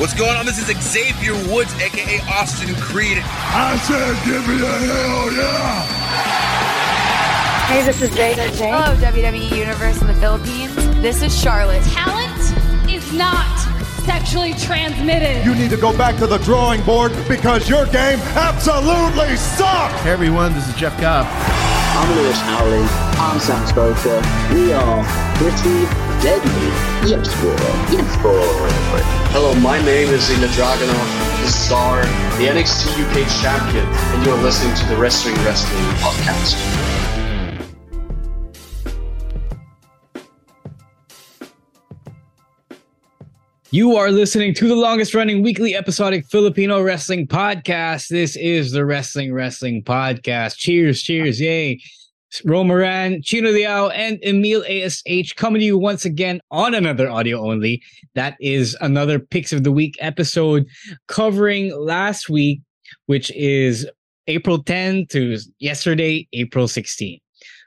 What's going on? This is Xavier Woods, aka Austin Creed. I said, give me a hell yeah! Hey, this is Jada Jane. Hello, WWE Universe in the Philippines. This is Charlotte. Talent is not sexually transmitted. You need to go back to the drawing board because your game absolutely sucks! Hey everyone, this is Jeff Cobb. I'm Lewis Howley. I'm Sam Stoker. We are pretty deadly. Yes, boy. Yes, boy. Hello, my name is Ilya Dragunov, the star, the NXT UK champion, and you're listening to the Wrestling Wrestling Podcast. You are listening to the longest running weekly episodic Filipino wrestling podcast. This is the Wrestling Wrestling Podcast. Cheers, cheers, yay. Romaran, Chino Liao, and Emile ASH coming to you once again on another audio only. That is another Picks of the Week episode covering last week, which is April 10 to yesterday, April 16.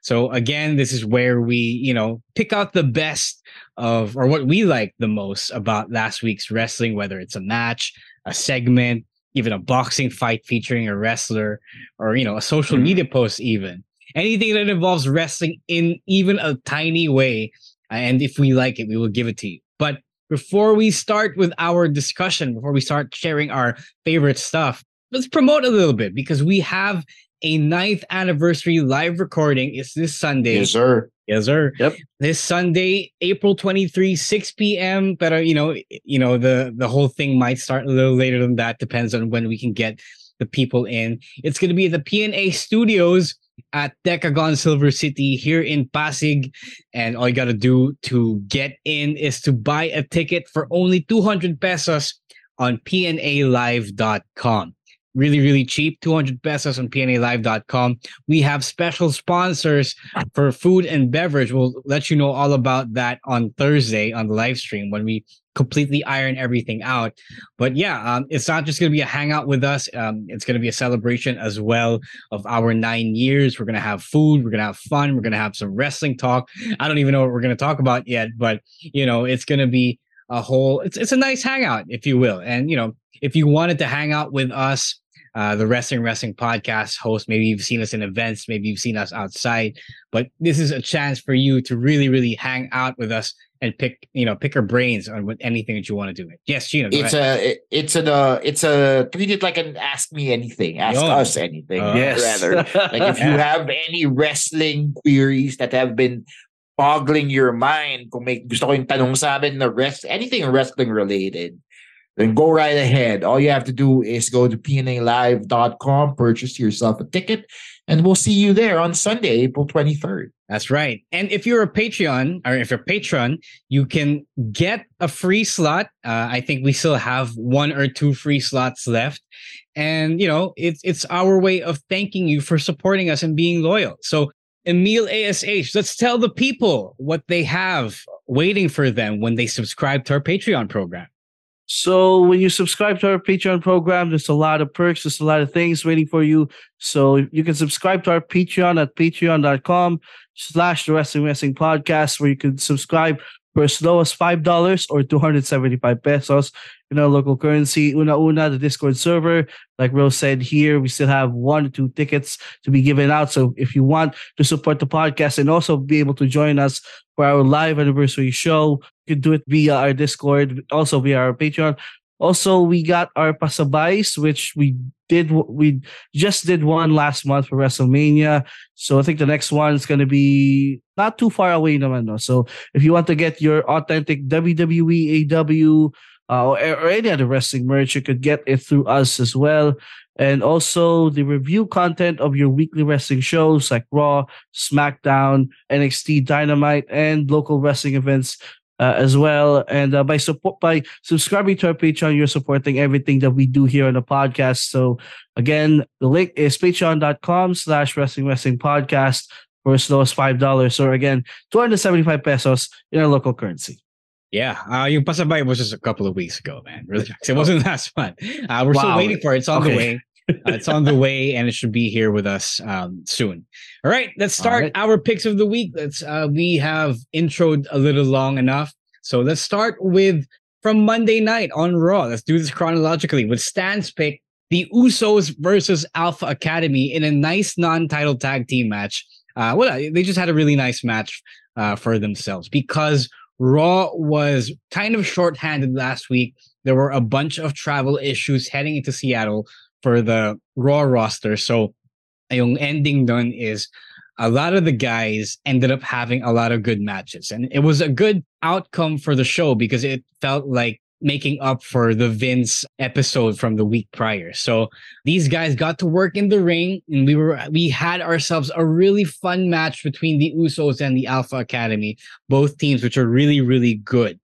So again, this is where we, you know, pick out the best of or what we like the most about last week's wrestling, whether it's a match, a segment, even a boxing fight featuring a wrestler, or you know, a social mm-hmm. media post, even anything that involves wrestling in even a tiny way. And if we like it, we will give it to you. But before we start with our discussion, before we start sharing our favorite stuff, let's promote a little bit because we have a ninth anniversary live recording. It's this Sunday. Yes, sir. Yes, sir. Yep. This Sunday, April 23, 6 p.m. But uh, you know, you know, the the whole thing might start a little later than that. Depends on when we can get the people in. It's gonna be at the PNA studios at Decagon Silver City here in Pasig. And all you gotta do to get in is to buy a ticket for only 200 pesos on pnalive.com really, really cheap, 200 pesos on pnalive.com. We have special sponsors for food and beverage. We'll let you know all about that on Thursday on the live stream when we completely iron everything out. But yeah, um, it's not just going to be a hangout with us. Um, it's going to be a celebration as well of our nine years. We're going to have food. We're going to have fun. We're going to have some wrestling talk. I don't even know what we're going to talk about yet, but you know, it's going to be a whole, it's, it's a nice hangout, if you will. And, you know, if you wanted to hang out with us, uh, the Wrestling Wrestling Podcast host. Maybe you've seen us in events, maybe you've seen us outside, but this is a chance for you to really, really hang out with us and pick, you know, pick our brains on what anything that you want to do. Yes, Gina. It's a, it's an, uh, it's a treat it like an ask me anything, ask oh. us anything. Uh, yes, rather like if you have any wrestling queries that have been boggling your mind, kung may gusto ko yung tanong sa amin na rest, anything wrestling related then go right ahead. All you have to do is go to pnalive.com, purchase yourself a ticket, and we'll see you there on Sunday, April 23rd. That's right. And if you're a Patreon or if you're a patron, you can get a free slot. Uh, I think we still have one or two free slots left. And, you know, it's, it's our way of thanking you for supporting us and being loyal. So, Emile ASH, let's tell the people what they have waiting for them when they subscribe to our Patreon program. So when you subscribe to our Patreon program, there's a lot of perks, there's a lot of things waiting for you. So you can subscribe to our Patreon at patreon.com slash the wrestling wrestling podcast, where you can subscribe for as low as $5 or 275 pesos in our local currency. Una Una, the Discord server. Like Rose said here, we still have one or two tickets to be given out. So if you want to support the podcast and also be able to join us for our live anniversary show, you do it via our Discord, also via our Patreon. Also, we got our pasabays, which we did we just did one last month for WrestleMania. So I think the next one is going to be not too far away naman. No? So if you want to get your authentic WWE, AW, uh, or, or any other wrestling merch, you could get it through us as well. And also the review content of your weekly wrestling shows like Raw, SmackDown, NXT Dynamite, and local wrestling events uh, as well. And uh, by support by subscribing to our Patreon, you're supporting everything that we do here on the podcast. So again, the link is patreon.com slash wrestling wrestling podcast for as low as five dollars. Or again, 275 pesos in our local currency. Yeah, uh, yung pasabay was just a couple of weeks ago, man. Really, it wasn't last month. Uh, we're wow. still waiting for it. It's on okay. the way. Uh, it's on the way, and it should be here with us um, soon. All right, let's start right. our picks of the week. Let's uh, we have introed a little long enough, so let's start with from Monday night on Raw. Let's do this chronologically with Stan's pick: the Usos versus Alpha Academy in a nice non-title tag team match. Uh, well, they just had a really nice match uh, for themselves because Raw was kind of short-handed last week. There were a bunch of travel issues heading into Seattle for the Raw roster. So yung ending done is a lot of the guys ended up having a lot of good matches. And it was a good outcome for the show because it felt like making up for the Vince episode from the week prior. So these guys got to work in the ring and we were we had ourselves a really fun match between the Usos and the Alpha Academy, both teams which are really really good.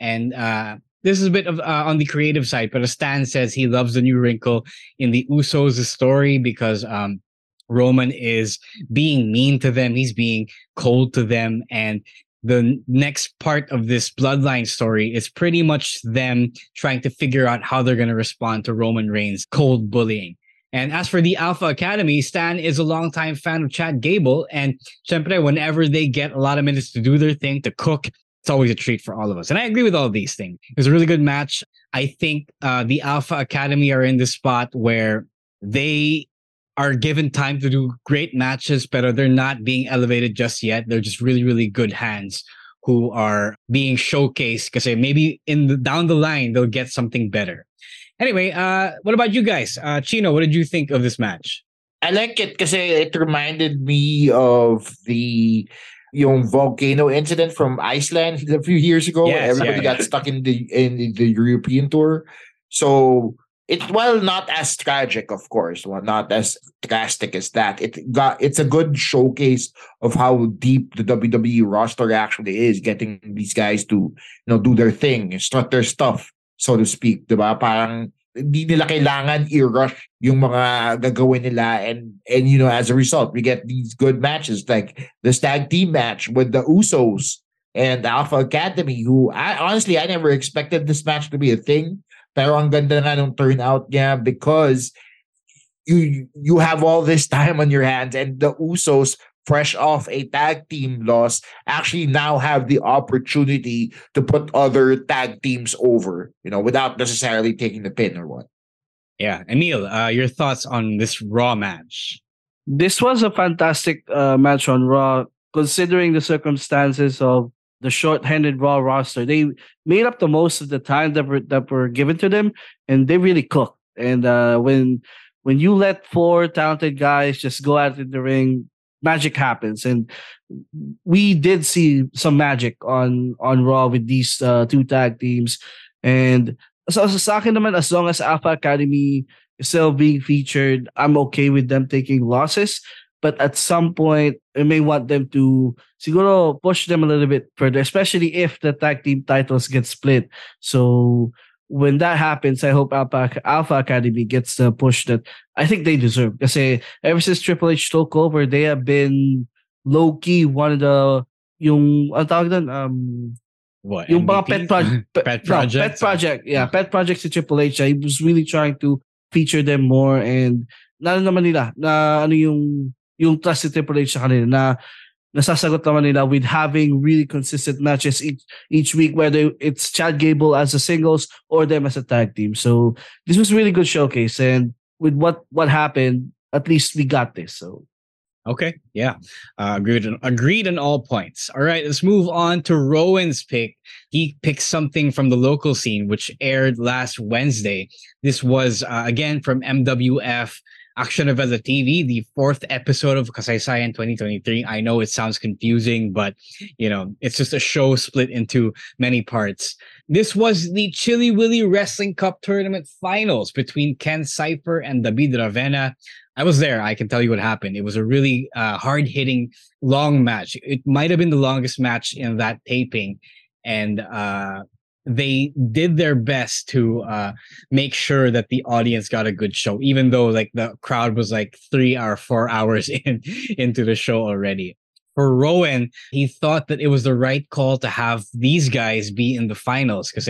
And uh this is a bit of uh, on the creative side, but Stan says he loves the new wrinkle in the Usos' story because um, Roman is being mean to them, he's being cold to them, and the next part of this bloodline story is pretty much them trying to figure out how they're going to respond to Roman Reigns' cold bullying. And as for the Alpha Academy, Stan is a longtime fan of Chad Gable. And whenever they get a lot of minutes to do their thing, to cook, it's always a treat for all of us. And I agree with all these things. It was a really good match. I think uh, the Alpha Academy are in the spot where they are given time to do great matches, but they're not being elevated just yet. They're just really, really good hands who are being showcased because maybe in the down the line they'll get something better. Anyway, uh, what about you guys? Uh, Chino, what did you think of this match? I like it because it reminded me of the yung volcano incident from Iceland a few years ago. Yes, everybody yeah, got yeah. stuck in the in the European tour. So it well not as tragic, of course, well, not as drastic as that. It got it's a good showcase of how deep the WWE roster actually is, getting these guys to you know do their thing, strut their stuff, so to speak. Diba? Parang hindi nila kailangan i-rush yung mga gagawin nila and and you know as a result we get these good matches like the tag team match with the Usos and Alpha Academy who I honestly I never expected this match to be a thing. Pero ang ganda nga nung turnout niya because you you have all this time on your hands and the Usos fresh off a tag team loss, actually now have the opportunity to put other tag teams over, you know, without necessarily taking the pin or what. Yeah. Emile, uh, your thoughts on this Raw match? This was a fantastic uh, match on Raw, considering the circumstances of the short-handed Raw roster. They made up the most of the time that were, that were given to them, and they really cooked. And uh, when when you let four talented guys just go out in the ring, magic happens. And we did see some magic on on raw with these uh, two tag teams. And so, so sa akin naman as long as alpha academy is still being featured i'm okay with them taking losses. But at some point I may want them to siguro push them a little bit further especially if the tag team titles get split. So when that happens, I hope Alpha, Alpha Academy gets the push that I think they deserve. Because ever since Triple H took over, they have been low key one of the yung ang tawag doon, um what yung mga pet, pro- pet project no, pet project yeah pet project si Triple H. He was really trying to feature them more and na naman nila na ano yung yung trust si Triple H sa kanila na nasasagot naman nila with having really consistent matches each each week, whether it's Chad Gable as a singles or them as a tag team. So this was really good showcase, and with what what happened, at least we got this. So Okay, yeah, uh, agreed. Agreed on all points. All right, let's move on to Rowen's pick. He picked something from the local scene, which aired last Wednesday. This was uh, again from MWF Action Novela TV, the fourth episode of Kasaysayan 2023. I know it sounds confusing, but you know, it's just a show split into many parts. This was the Chilly Willy Wrestling Cup Tournament Finals between Ken Cifer and Dabid Ravena. I was there. I can tell you what happened. It was a really uh, hard hitting, long match. It might have been the longest match in that taping. And uh, they did their best to uh, make sure that the audience got a good show, even though like the crowd was like three or four hours in into the show already. For Rowen, he thought that it was the right call to have these guys be in the finals because,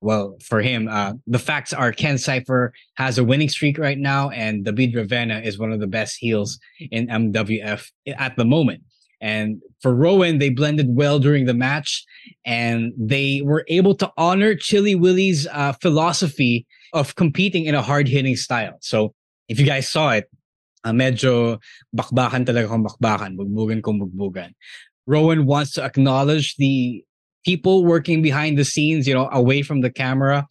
well, for him, uh, the facts are Ken Cifer has a winning streak right now, and Dabid Ravena is one of the best heels in MWF at the moment. And for Rowen, they blended well during the match, and they were able to honor Chilly Willy's uh, philosophy of competing in a hard hitting style. So if you guys saw it, uh, medyo bakbakan talaga kung bakbakan, bugbugan kung bugbugan. Rowen wants to acknowledge the people working behind the scenes, you know, away from the camera,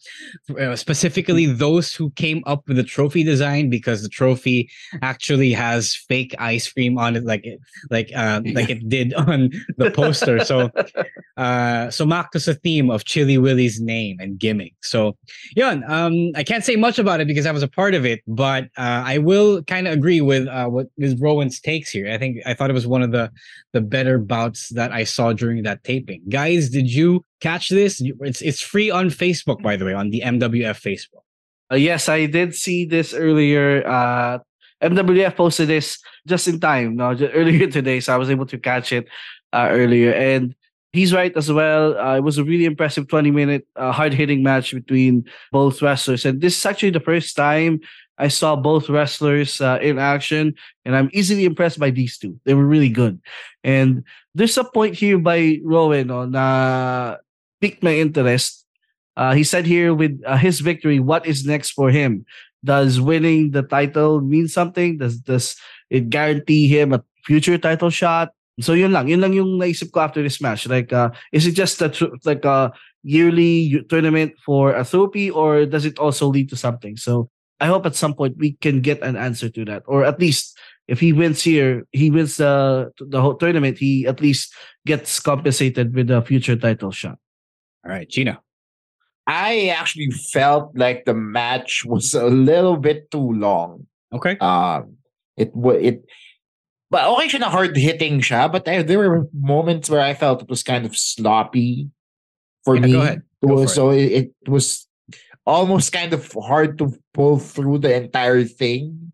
uh, specifically those who came up with the trophy design because the trophy actually has fake ice cream on it, like it, like uh, like it did on the poster. so, uh, so Mac was a theme of Chilly Willy's name and gimmick. So, yeah, um, I can't say much about it because I was a part of it, but uh, I will kind of agree with uh, what Ms. Rowen's takes here. I think I thought it was one of the the better bouts that I saw during that taping. Guys, did you catch this? It's it's free on Facebook, by the way, on the MWF Facebook. Uh, yes, I did see this earlier. Uh, MWF posted this just in time, no, just earlier today, so I was able to catch it uh, earlier. And he's right as well. Uh, it was a really impressive 20 minute uh, hard hitting match between both wrestlers. And this is actually the first time I saw both wrestlers uh, in action, and I'm easily impressed by these two. They were really good. And there's a point here by Rowen on uh, piqued my interest. Uh, he said here with uh, his victory, what is next for him? Does winning the title mean something? Does does it guarantee him a future title shot? So yun lang, yun lang yung naisip ko after this match. Like, uh, is it just a tr- like a yearly tournament for a trophy, or does it also lead to something? So I hope at some point we can get an answer to that, or at least if he wins here, he wins the the whole tournament. He at least gets compensated with a future title shot. All right, Gino. I actually felt like the match was a little bit too long. Okay. Um, it it, but okay, siya na hard hitting siya. But I, there were moments where I felt it was kind of sloppy for yeah, me. Go ahead. Go so it. it was almost kind of hard to pull through the entire thing.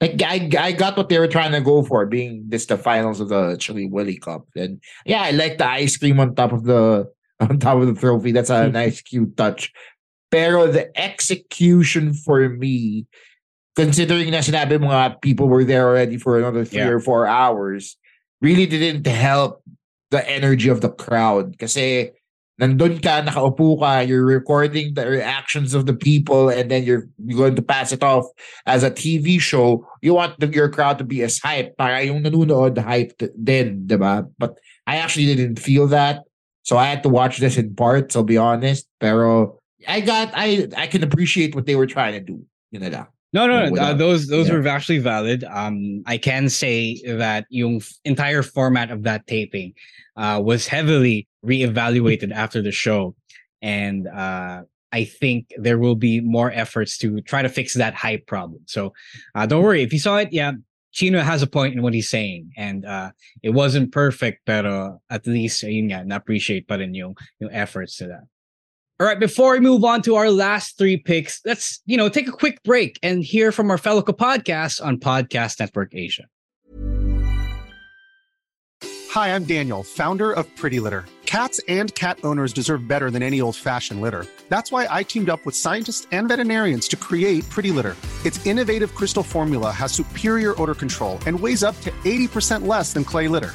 Like I, I got what they were trying to go for, being this the finals of the Chilly Willy Cup. And yeah, I like the ice cream on top of the on top of the trophy. That's a hmm. nice, cute touch. Pero the execution for me, considering na sinabi mga people were there already for another three yeah. or four hours, really didn't help the energy of the crowd. Kasi nandun ka, nakaupo ka, you're recording the reactions of the people and then you're, you're going to pass it off as a TV show, you want the, your crowd to be as hyped. Para yung nanonood hyped din, di ba? But I actually didn't feel that. So I had to watch this in parts, I'll be honest. Pero I got, I I can appreciate what they were trying to do. You know, no, no, no. Uh, those those yeah. were actually valid. Um, I can say that yung entire format of that taping uh, was heavily reevaluated after the show, and uh, I think there will be more efforts to try to fix that hype problem. So uh, don't worry if you saw it. Yeah, Chino has a point in what he's saying, and uh, it wasn't perfect, but at least yun nga, na-appreciate pa rin yung, yung efforts to that. All right, before we move on to our last three picks, let's you know take a quick break and hear from our fellow podcasts on Podcast Network Asia. Hi, I'm Daniel, founder of Pretty Litter. Cats and cat owners deserve better than any old-fashioned litter. That's why I teamed up with scientists and veterinarians to create Pretty Litter. Its innovative crystal formula has superior odor control and weighs up to 80% less than clay litter.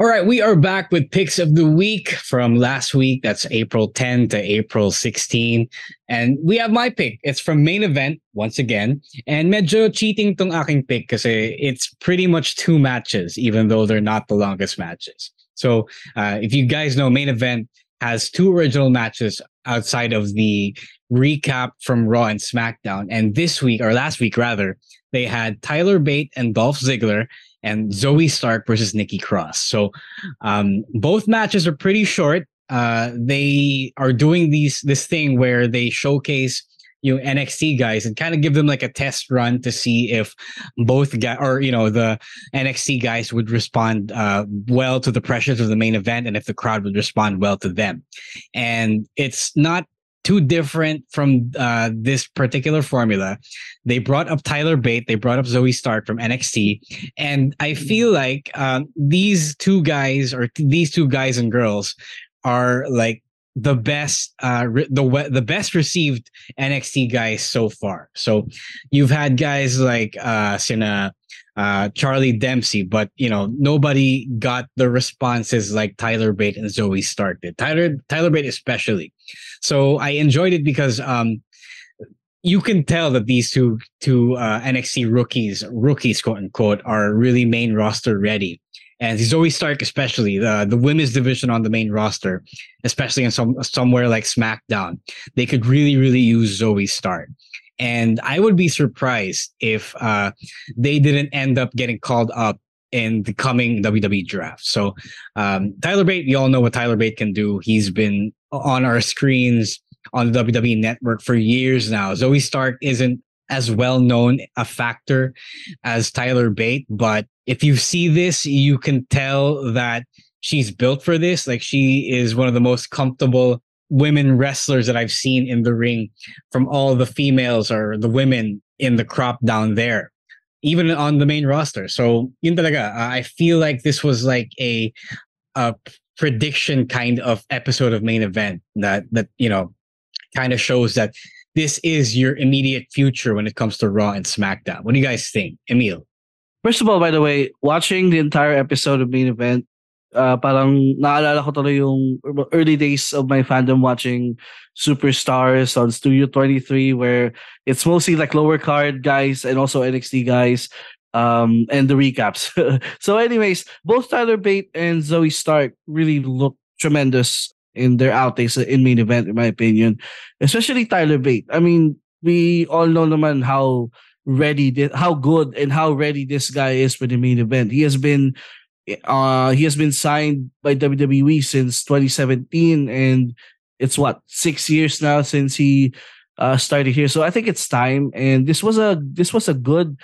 All right, we are back with picks of the week from last week. That's April 10 to April 16. And we have my pick. It's from main event once again. And medyo cheating tong aking pick kasi it's pretty much two matches, even though they're not the longest matches. So uh, if you guys know, main event has two original matches outside of the recap from Raw and SmackDown. And this week, or last week rather, they had Tyler Bate and Dolph Ziggler and Zoey Stark versus Nikki Cross. So um, both matches are pretty short. Uh, they are doing these this thing where they showcase you know NXT guys and kind of give them like a test run to see if both guys or you know the NXT guys would respond uh, well to the pressures of the main event and if the crowd would respond well to them. And it's not too different from uh, this particular formula. They brought up Tyler Bate, they brought up Zoey Stark from NXT, and I feel like um, these two guys or t- these two guys and girls are like the best uh re- the the best received NXT guys so far. So you've had guys like uh Sina uh, Charlie Dempsey, but you know nobody got the responses like Tyler Bate and Zoey Stark did. Tyler Tyler Bate especially. So I enjoyed it because um, you can tell that these two two uh, NXT rookies rookies quote unquote are really main roster ready. And Zoey Stark, especially the the women's division on the main roster, especially in some somewhere like SmackDown, they could really really use Zoey Stark. And I would be surprised if uh, they didn't end up getting called up in the coming WWE draft. So um, Tyler Bate, you all know what Tyler Bate can do. He's been on our screens on the WWE network for years now. Zoey Stark isn't as well known a factor as Tyler Bate, but if you see this, you can tell that she's built for this. Like she is one of the most comfortable women wrestlers that I've seen in the ring from all the females or the women in the crop down there, even on the main roster. So yun talaga, I feel like this was like a a prediction kind of episode of main event that that you know kind of shows that this is your immediate future when it comes to Raw and SmackDown. What do you guys think, Emile? First of all, by the way, watching the entire episode of main event uh, parang naalala ko tuloy yung early days of my fandom watching Superstars on Studio 23 where it's mostly like lower card guys and also NXT guys um and the recaps. so anyways, both Tyler Bate and Zoey Stark really look tremendous in their outtakes in main event in my opinion. Especially Tyler Bate. I mean, we all know naman how ready how good and how ready this guy is for the main event. He has been uh, he has been signed by WWE since 2017, and it's what six years now since he uh, started here. So I think it's time. And this was a this was a good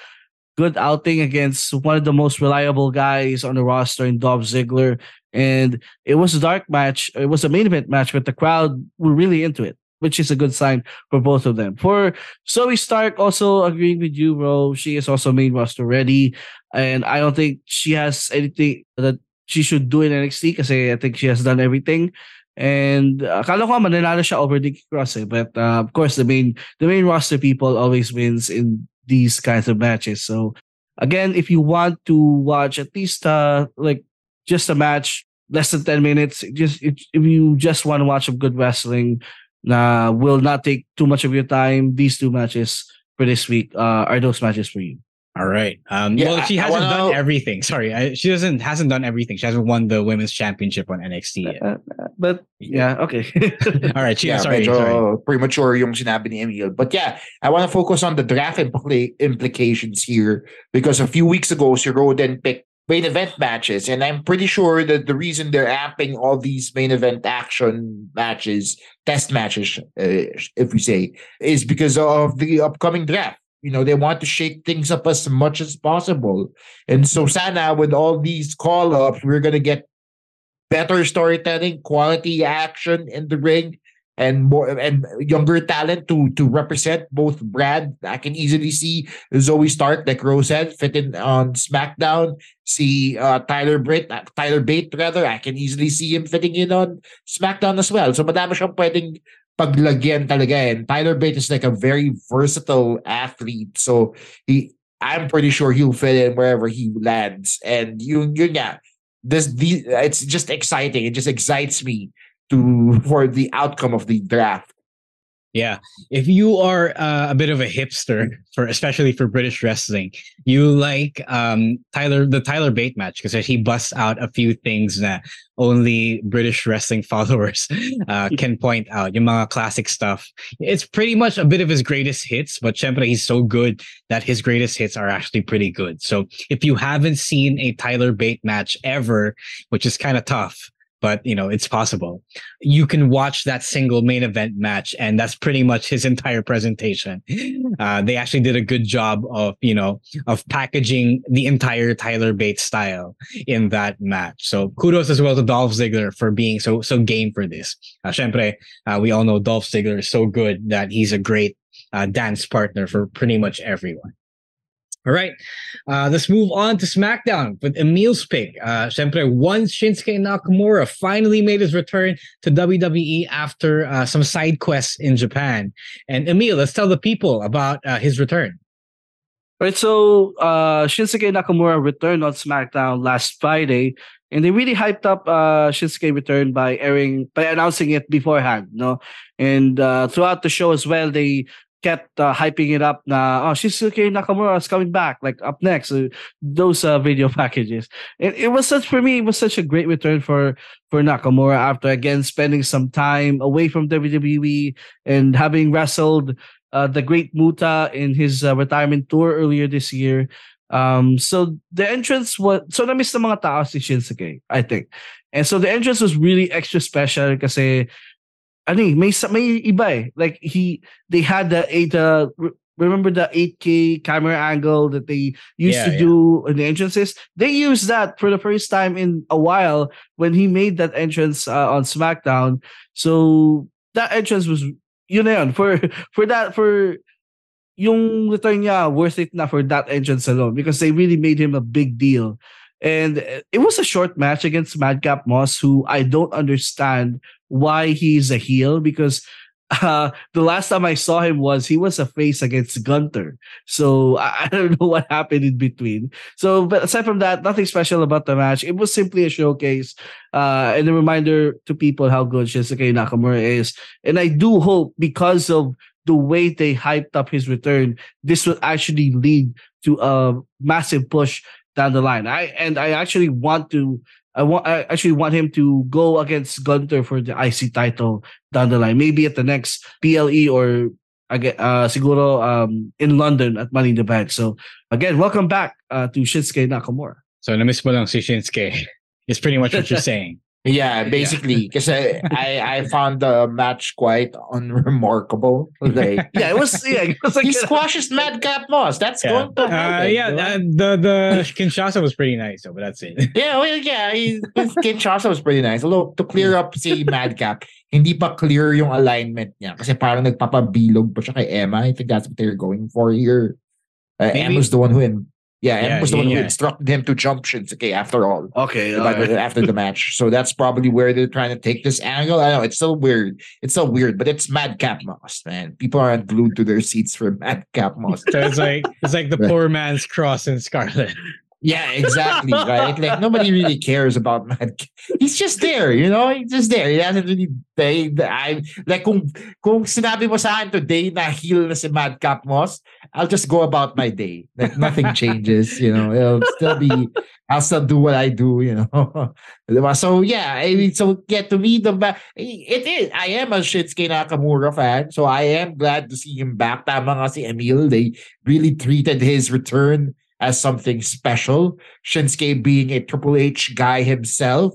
good outing against one of the most reliable guys on the roster in Dolph Ziggler. And it was a dark match. It was a main event match, but the crowd were really into it, which is a good sign for both of them. For Zoey Stark, also agreeing with you, bro. She is also main roster ready. And I don't think she has anything that she should do in NXT because I think she has done everything. And uh, akala ko mananalo siya over Nikki Cross eh. But uh, of course, the main the main roster people always wins in these kinds of matches. So again, if you want to watch at least uh like just a match less than 10 minutes, just if, if you just want to watch some good wrestling, na uh, will not take too much of your time, these two matches for this week uh, are those matches for you. All right. Um, yeah, well, she hasn't wanna... done everything. Sorry, I, she doesn't hasn't done everything. She hasn't won the women's championship on NXT yet. Uh, uh, but yeah, okay. All right. She, yeah, sorry, sorry. Premature yung sinabi ni Emile. But yeah, I want to focus on the draft impl- implications here because a few weeks ago, Sir Roden picked main event matches. And I'm pretty sure that the reason they're amping all these main event action matches, test matches, uh, if we say, is because of the upcoming draft. You know, they want to shake things up as much as possible. And so, Sana, with all these call ups, we're going to get better storytelling, quality action in the ring, and more and younger talent to to represent both Brad. I can easily see Zoey Stark, like Rose said, fit in on SmackDown. See uh, Tyler Bate, uh, Tyler Bate rather. I can easily see him fitting in on SmackDown as well. So madami siyang pwedeng paglagyan talaga. And Tyler Bate is like a very versatile athlete. So he I'm pretty sure he'll fit in wherever he lands. And you you yeah, this the it's just exciting. It just excites me to for the outcome of the draft. Yeah, if you are uh, a bit of a hipster for especially for British wrestling, you like um, Tyler the Tyler Bate match because he busts out a few things that only British wrestling followers uh, can point out. Yung mga classic stuff. It's pretty much a bit of his greatest hits, but syempre he's so good that his greatest hits are actually pretty good. So if you haven't seen a Tyler Bate match ever, which is kind of tough, but you know it's possible. You can watch that single main event match and that's pretty much his entire presentation. Uh, they actually did a good job of you know of packaging the entire tyler bates style in that match. So kudos as well to dolph ziggler for being so so game for this. Uh, uh, we all know dolph ziggler is so good that he's a great uh, dance partner for pretty much everyone all right, uh, let's move on to SmackDown with Emile's pick. Uh, one Shinsuke Nakamura finally made his return to WWE after uh, some side quests in Japan. And Emile, let's tell the people about uh, his return. Right, so uh, Shinsuke Nakamura returned on SmackDown last Friday, and they really hyped up uh, Shinsuke return by airing by announcing it beforehand, no. And uh, throughout the show as well, they kept uh, hyping it up na oh Shinsuke Nakamura is coming back like up next uh, those uh, video packages. It, it was such for me it was such a great return for for Nakamura after again spending some time away from WWE and having wrestled uh, the great Muta in his uh, retirement tour earlier this year. Um so the entrance was so na-miss ng mga tao si Shinsuke I think. And so the entrance was really extra special kasi ano eh, may may iba eh. Like he they had the eight uh, remember the 8K camera angle that they used yeah, to yeah. do in the entrances? They used that for the first time in a while when he made that entrance uh, on SmackDown. So that entrance was na yun. For for that for yung return niya worth it na for that entrance alone because they really made him a big deal. And it was a short match against Madcap Moss, who I don't understand why he's a heel because uh, the last time I saw him was he was a face against Gunther. So I, I, don't know what happened in between. So, but aside from that, nothing special about the match. It was simply a showcase uh, and a reminder to people how good Shinsuke Nakamura is. And I do hope because of the way they hyped up his return, this will actually lead to a massive push down the line. I and I actually want to I want I actually want him to go against Gunther for the IC title down the line. Maybe at the next PLE or again uh siguro um in London at Money in the Bank. So again, welcome back uh, to Shinsuke Nakamura. So na-miss mo lang si Shinsuke. It's pretty much what you're saying. Yeah, basically, because I, I I found the match quite unremarkable. Like, yeah, it was. Yeah, it was like he squashes Madcap Moss. That's yeah. going to uh, yeah, uh, the the Kinshasa was pretty nice, though, but that's it. Yeah, well, yeah, he, Kinshasa was pretty nice. Although to clear up si Madcap, hindi pa clear yung alignment niya kasi parang nagpapabilog pa siya kay Emma. I think that's what they're going for here. Uh, Emma's the one who in, yeah, yeah, was the one yeah. who instructed him to jump Shinsuke after all. Okay. Right. After the match. So that's probably where they're trying to take this angle. I know it's so weird. It's so weird, but it's Madcap Moss, man. People aren't glued to their seats for Madcap Moss. So it's like it's like the poor man's Kross in Scarlett. Yeah, exactly. right. Like nobody really cares about Mad. He's just there, you know. He's just there. He hasn't really. They, I like kung kung sinabi mo sa akin today na heel na si Madcap Moss, I'll just go about my day. Like nothing changes, you know. It'll still be. I'll still do what I do, you know. so yeah, I mean, so yeah, to me the it is. I am a Shinsuke Nakamura fan, so I am glad to see him back. Tama nga si Emile, they really treated his return as something special. Shinsuke being a Triple H guy himself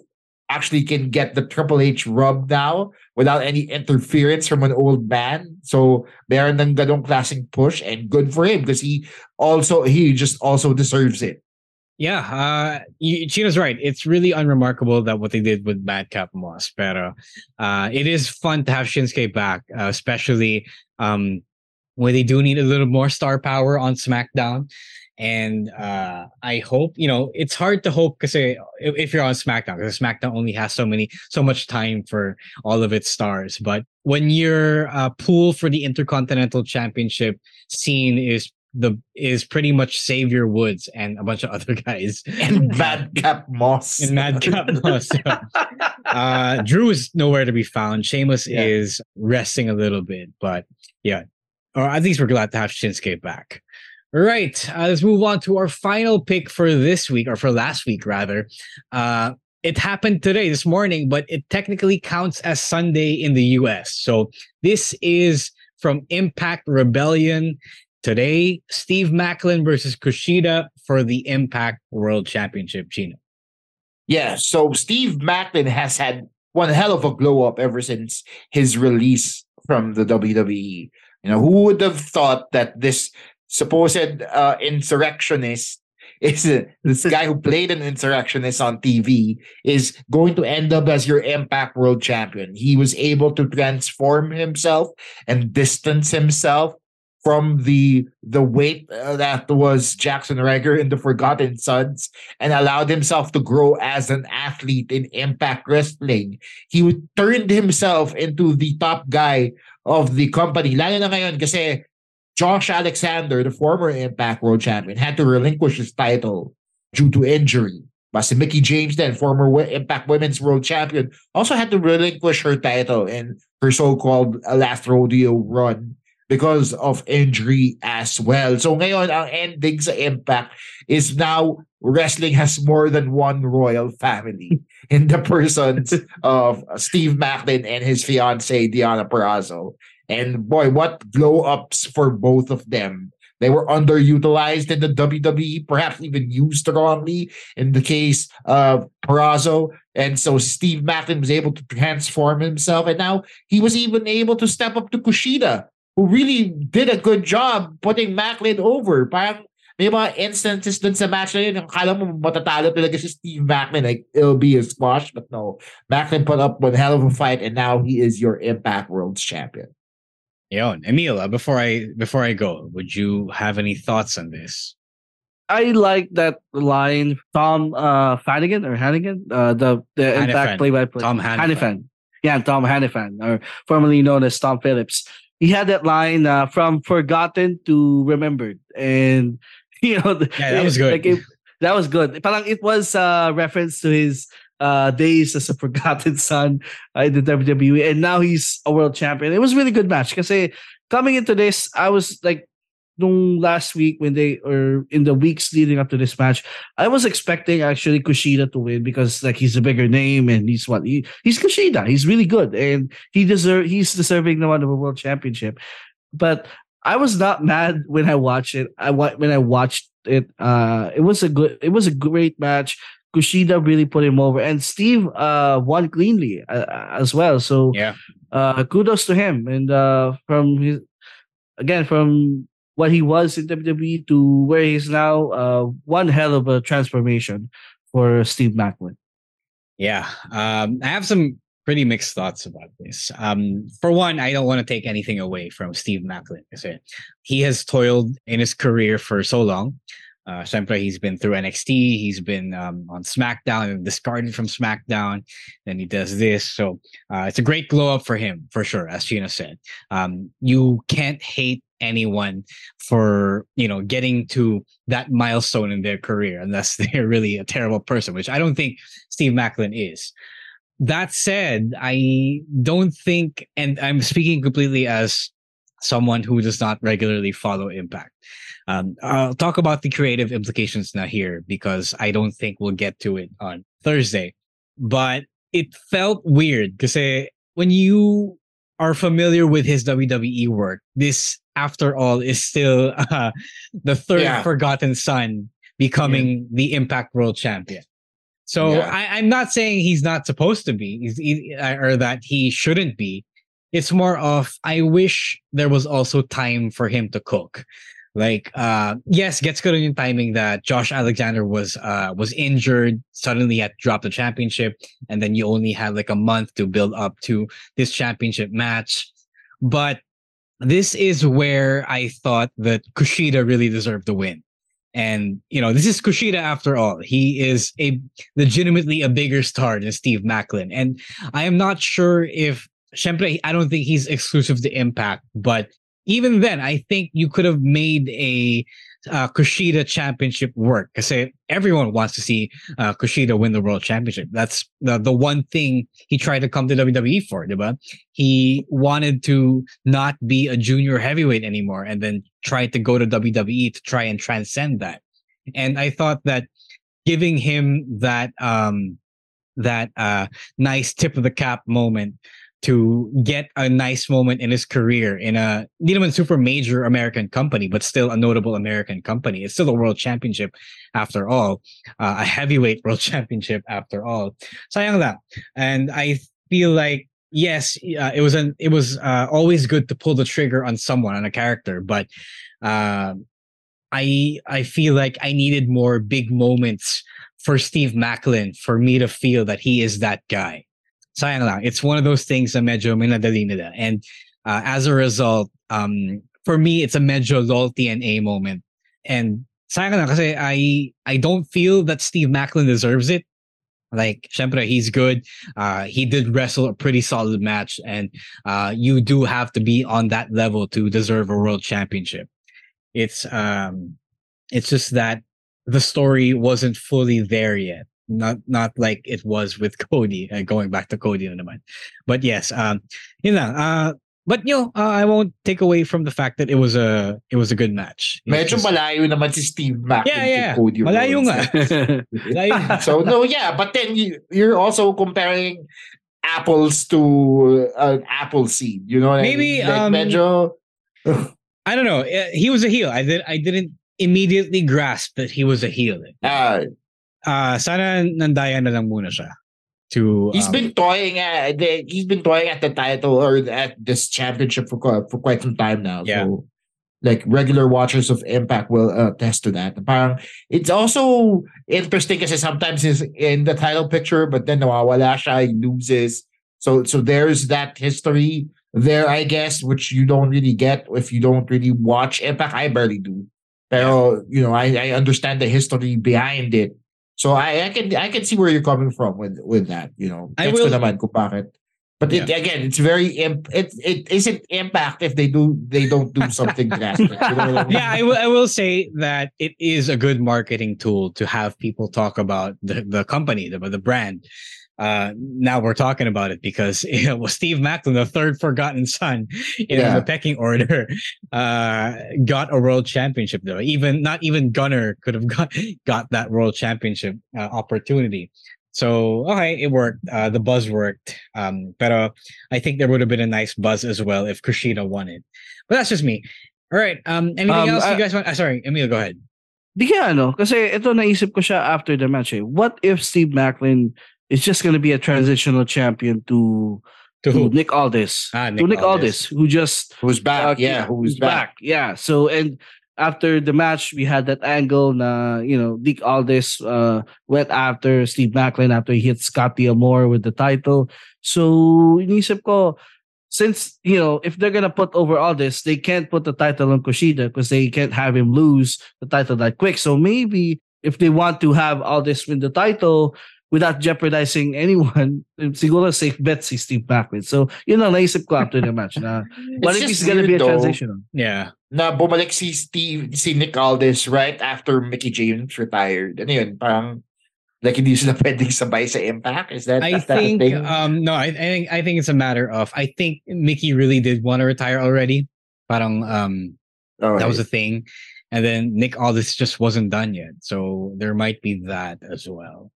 actually can get the Triple H rub now without any interference from an old man. So meron ng ganong klaseng push and good for him because he also he just also deserves it. Yeah, uh, Chino's right. It's really unremarkable that what they did with Madcap Moss, but uh, it is fun to have Shinsuke back, uh, especially um, when they do need a little more star power on SmackDown. And uh, I hope, you know, it's hard to hope because if you're on SmackDown, because SmackDown only has so many, so much time for all of its stars. But when your uh, pool for the Intercontinental Championship scene is the is pretty much Xavier Woods and a bunch of other guys. And Madcap Moss. And Madcap Moss. uh, Drew is nowhere to be found. Sheamus yeah. is resting a little bit, but yeah. Or at least we're glad to have Shinsuke back. Right, uh, let's move on to our final pick for this week, or for last week rather. Uh, it happened today, this morning, but it technically counts as Sunday in the US. So this is from Impact Rebellion. Today, Steve Maclin versus Kushida for the Impact World Championship, Chino. Yeah, so Steve Maclin has had one hell of a glow up ever since his release from the WWE. You know, who would have thought that this supposed uh, insurrectionist is uh, this guy who played an insurrectionist on TV is going to end up as your Impact World Champion. He was able to transform himself and distance himself from the the weight uh, that was Jackson Ryker in the Forgotten Sons and allowed himself to grow as an athlete in Impact Wrestling. He turned himself into the top guy of the company. Lalo na ngayon kasi Josh Alexander, the former Impact World Champion, had to relinquish his title due to injury. But si Mickie James, then former Impact Women's World Champion, also had to relinquish her title in her so-called last rodeo run because of injury as well. So ngayon, ang ending sa Impact is now wrestling has more than one royal family in the persons of Steve Maclin and his fiancee, Deonna Purrazzo. And boy, what glow ups for both of them. They were underutilized in the WWE, perhaps even used wrongly in the case of Purrazzo. And so Steve Maclin was able to transform himself. And now he was even able to step up to Kushida, who really did a good job putting Maclin over. Parang may mga instances dun sa match na yun, kala mo matatalo talaga si Steve Maclin, like it'll be a squash, but no. Maclin put up one hell of a fight, and now he is your Impact World's champion. Yon, Emila, before I before I go, would you have any thoughts on this? I like that line Tom uh Fanigan or Hannigan, uh the the impact play by play. Tom Hannifan. Hannifan. Yeah, Tom Hannifan, or formerly known as Tom Phillips. He had that line uh, from forgotten to remembered. And you know yeah, that was good. Like it, that was good. Parang it was a reference to his uh, days as a forgotten son uh, in the WWE, and now he's a world champion. It was a really good match because coming into this, I was like, last week when they or in the weeks leading up to this match, I was expecting actually Kushida to win because like he's a bigger name and he's what he, he's Kushida. He's really good and he deserve he's deserving the one of a world championship. But I was not mad when I watched it. I when I watched it. Uh, it was a good. It was a great match. Kushida really put him over, and Steve uh, won cleanly uh, as well. So yeah, uh, kudos to him. And uh, from his again from what he was in WWE to where he is now, uh, one hell of a transformation for Steve Maclin. Yeah, um, I have some pretty mixed thoughts about this. Um, for one, I don't want to take anything away from Steve because he has toiled in his career for so long. Uh, Siyempre, he's been through NXT. He's been um, on SmackDown and discarded from SmackDown. Then he does this. So uh, it's a great glow up for him, for sure, as Gina said. Um, you can't hate anyone for, you know, getting to that milestone in their career unless they're really a terrible person, which I don't think Steve Maclin is. That said, I don't think, and I'm speaking completely as someone who does not regularly follow Impact. Um, I'll talk about the creative implications now here because I don't think we'll get to it on Thursday. But it felt weird because when you are familiar with his WWE work, this, after all, is still uh, the third yeah. forgotten son becoming yeah. the Impact World Champion. So yeah. I, am not saying he's not supposed to be, he, or that he shouldn't be. It's more of I wish there was also time for him to cook. Like, uh, yes, gets good in timing that Josh Alexander was uh was injured, suddenly had dropped the championship, and then you only had like a month to build up to this championship match. But this is where I thought that Kushida really deserved the win. And you know, this is Kushida after all. He is a legitimately a bigger star than Steve Maclin. And I am not sure if Siempre, I don't think he's exclusive to Impact, but even then, I think you could have made a uh, Kushida championship work because everyone wants to see uh, Kushida win the world championship. That's the, the one thing he tried to come to WWE for, right? He wanted to not be a junior heavyweight anymore and then tried to go to WWE to try and transcend that. And I thought that giving him that um that uh nice tip of the cap moment to get a nice moment in his career in a hindi naman super major American company, but still a notable American company. It's still a world championship after all, uh, a heavyweight world championship after all. Sayang lang. And I feel like yes, uh, it was an it was uh, always good to pull the trigger on someone on a character, but uh, I I feel like I needed more big moments for Steve Maclin for me to feel that he is that guy sayang lang. It's one of those things na medyo minadali nila. And uh, as a result, um, for me, it's a medyo LOL TNA moment. And sayang lang kasi I, I don't feel that Steve Maclin deserves it. Like, syempre, he's good. Uh, he did wrestle a pretty solid match. And uh, you do have to be on that level to deserve a world championship. It's um, it's just that the story wasn't fully there yet not not like it was with Cody uh, going back to Cody in na naman. But yes, um yun lang. Uh but you know, uh, I won't take away from the fact that it was a it was a good match. Medyo just, malayo naman si Steve Mack yeah, yeah. Cody Malayo nga. malayo. so no, yeah, but then you, you're also comparing apples to an apple seed, you know Maybe I mean? like, um, medyo I don't know. Uh, he was a heel. I did I didn't immediately grasp that he was a heel. Uh, uh, sana nandaya na lang muna siya. To, he's um, been toying at the, he's been toying at the title or at this championship for for quite some time now. Yeah. So like regular watchers of Impact will attest to that. Parang, it's also interesting because sometimes he's in the title picture, but then nawawala siya, he loses. So so there's that history there, I guess, which you don't really get if you don't really watch Impact. I barely do. Pero, you know, I, I understand the history behind it. So I, I can I can see where you're coming from with with that. You know, I will. Naman kung bakit. But yeah. it, again, it's very imp- it it isn't impact if they do they don't do something drastic. You know I mean? Yeah, I will I will say that it is a good marketing tool to have people talk about the, the company, the the brand uh, now we're talking about it because you know, Steve Maclin, the third forgotten son in yeah. the pecking order, uh, got a world championship. Though even not even Gunner could have got got that world championship uh, opportunity. So okay, it worked. Uh, the buzz worked. Um, but I think there would have been a nice buzz as well if Kushida won it. But that's just me. All right. Um, anything um, else you guys want? Uh, sorry, Emile, go ahead. Di kaya ano, kasi ito naisip ko siya after the match eh. What if Steve Maclin it's just going to be a transitional champion to to, to Nick Aldis. Ah, Nick to Nick Aldis. Aldis. who just who's back. Uh, yeah, who's back. back. Yeah. So and after the match, we had that angle. Na you know, Nick Aldis uh, went after Steve Maclin after he hit Scott D'Amore with the title. So inisip ko, since you know, if they're gonna put over Aldis, they can't put the title on Kushida because they can't have him lose the title that quick. So maybe if they want to have Aldis win the title, without jeopardizing anyone, siguro safe bet si Steve Maclin. So, yun ang naisip ko after the match na what if he's gonna be a transition? Yeah. Na bumalik si Steve, si Nick Aldis right after Mickie James retired. Ano yun? Parang like hindi sila pwedeng sabay sa impact? Is that I think um no, I, I think I think it's a matter of I think Mickie really did want to retire already. Parang um right. that was a thing. And then Nick Aldis just wasn't done yet. So there might be that as well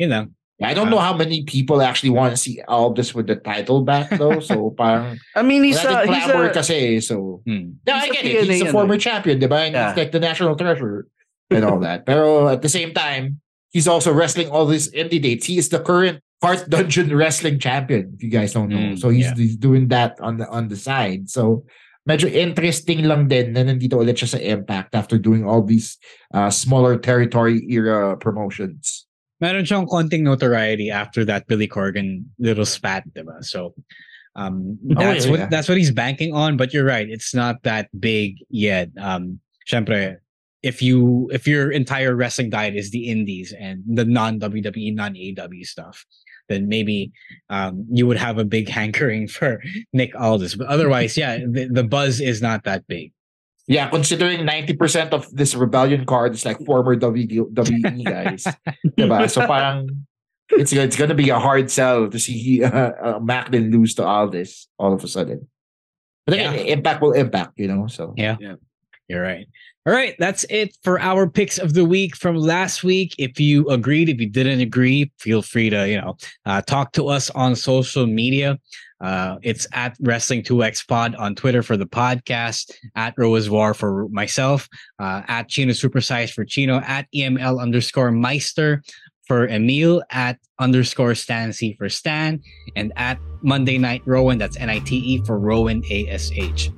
you know, I don't know how many people actually want to see Aldis with the title back though. So parang I mean he's a, he's a kasi, so hmm. yeah, I get it. He's a former champion, diba? And yeah. he's like the national treasure and all that. Pero at the same time, he's also wrestling all these indie dates. He is the current Heart Dungeon wrestling champion, if you guys don't know. Mm, so he's, yeah. he's doing that on the on the side. So medyo interesting lang din na nandito ulit siya sa Impact after doing all these uh, smaller territory era promotions. Meron siyang konting notoriety after that Billy Corgan little spat, diba? So um that's oh, yeah, what yeah. that's what he's banking on. But you're right, it's not that big yet. Um syempre, if you if your entire wrestling diet is the indies and the non WWE, non AW stuff, then maybe um, you would have a big hankering for Nick Aldis. But otherwise, yeah, the, the buzz is not that big. Yeah, considering 90% of this rebellion card is like former WWE guys. diba? So parang it's, it's going to be a hard sell to see uh, uh, Maclin lose to all this all of a sudden. But again, yeah. impact will impact, you know. So yeah. yeah. You're right. All right, that's it for our picks of the week from last week. If you agreed, if you didn't agree, feel free to you know uh, talk to us on social media. Uh, it's at Wrestling 2X Pod on Twitter for the podcast, at roiswar for myself, uh, at Chino Supersize for Chino, at EML underscore Meister for Emile, at underscore StanSy for Stan, and at Monday Night Rowen, that's N I T E for Rowen ASH.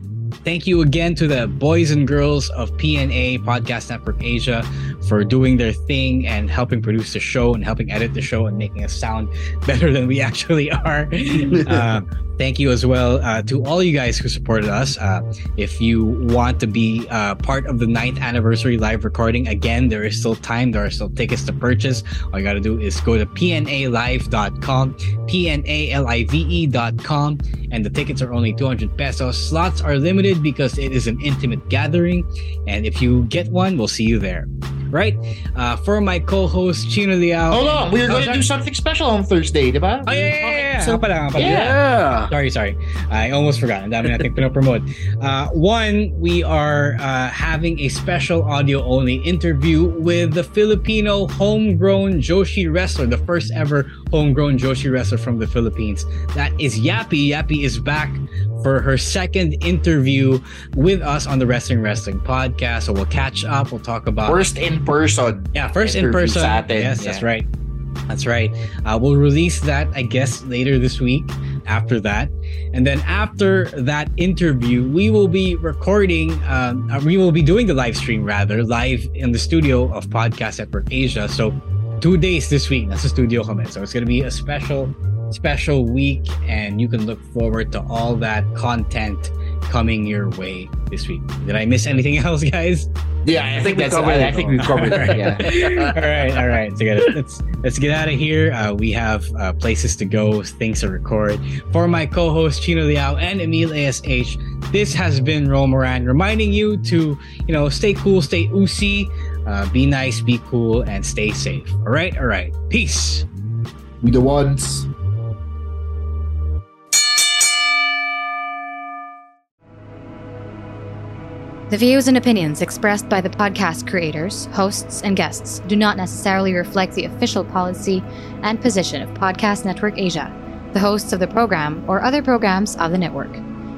Thank you again to the boys and girls of PNA Podcast Network Asia for doing their thing and helping produce the show and helping edit the show and making us sound better than we actually are. uh, thank you as well uh, to all you guys who supported us. Uh, if you want to be uh, part of the ninth anniversary live recording, again, there is still time. There are still tickets to purchase. All you got to do is go to pnalive.com, pnalive.com, and the tickets are only 200 pesos. Slots are limited because it is an intimate gathering. And if you get one, we'll see you there right? Uh, for my co-host Chino Liao. Hold on, we are going to do something special on Thursday, diba? Oh yeah, yeah, yeah. So, pala, pala. yeah. Sorry, sorry. I almost forgot. Ang dami natin pinopromote. Uh, one, we are uh, having a special audio-only interview with the Filipino homegrown Joshi wrestler, the first ever homegrown Joshi wrestler from the Philippines. That is Yappy. Yappy is back for her second interview with us on the Wrestling Wrestling podcast. So we'll catch up. We'll talk about first in person. Yeah, first in person. Yes, yeah. that's right. That's right. Uh, we'll release that, I guess, later this week after that. And then after that interview, we will be recording, um, uh, we will be doing the live stream rather, live in the studio of Podcast Network Asia. So two days this week, that's the studio comment. So it's going to be a special special week, and you can look forward to all that content coming your way this week. Did I miss anything else, guys? Yeah, I, I think, that's. I, I think we've covered it. Yeah. all right, all right. So let's let's get out of here. Uh, we have uh, places to go, things to record. For my co-host Chino Liao and Emile Ash, this has been Romoran reminding you to you know stay cool, stay oozy, uh, be nice, be cool, and stay safe. All right, all right. Peace. We the ones. The views and opinions expressed by the podcast creators, hosts, and guests do not necessarily reflect the official policy and position of Podcast Network Asia, the hosts of the program, or other programs of the network.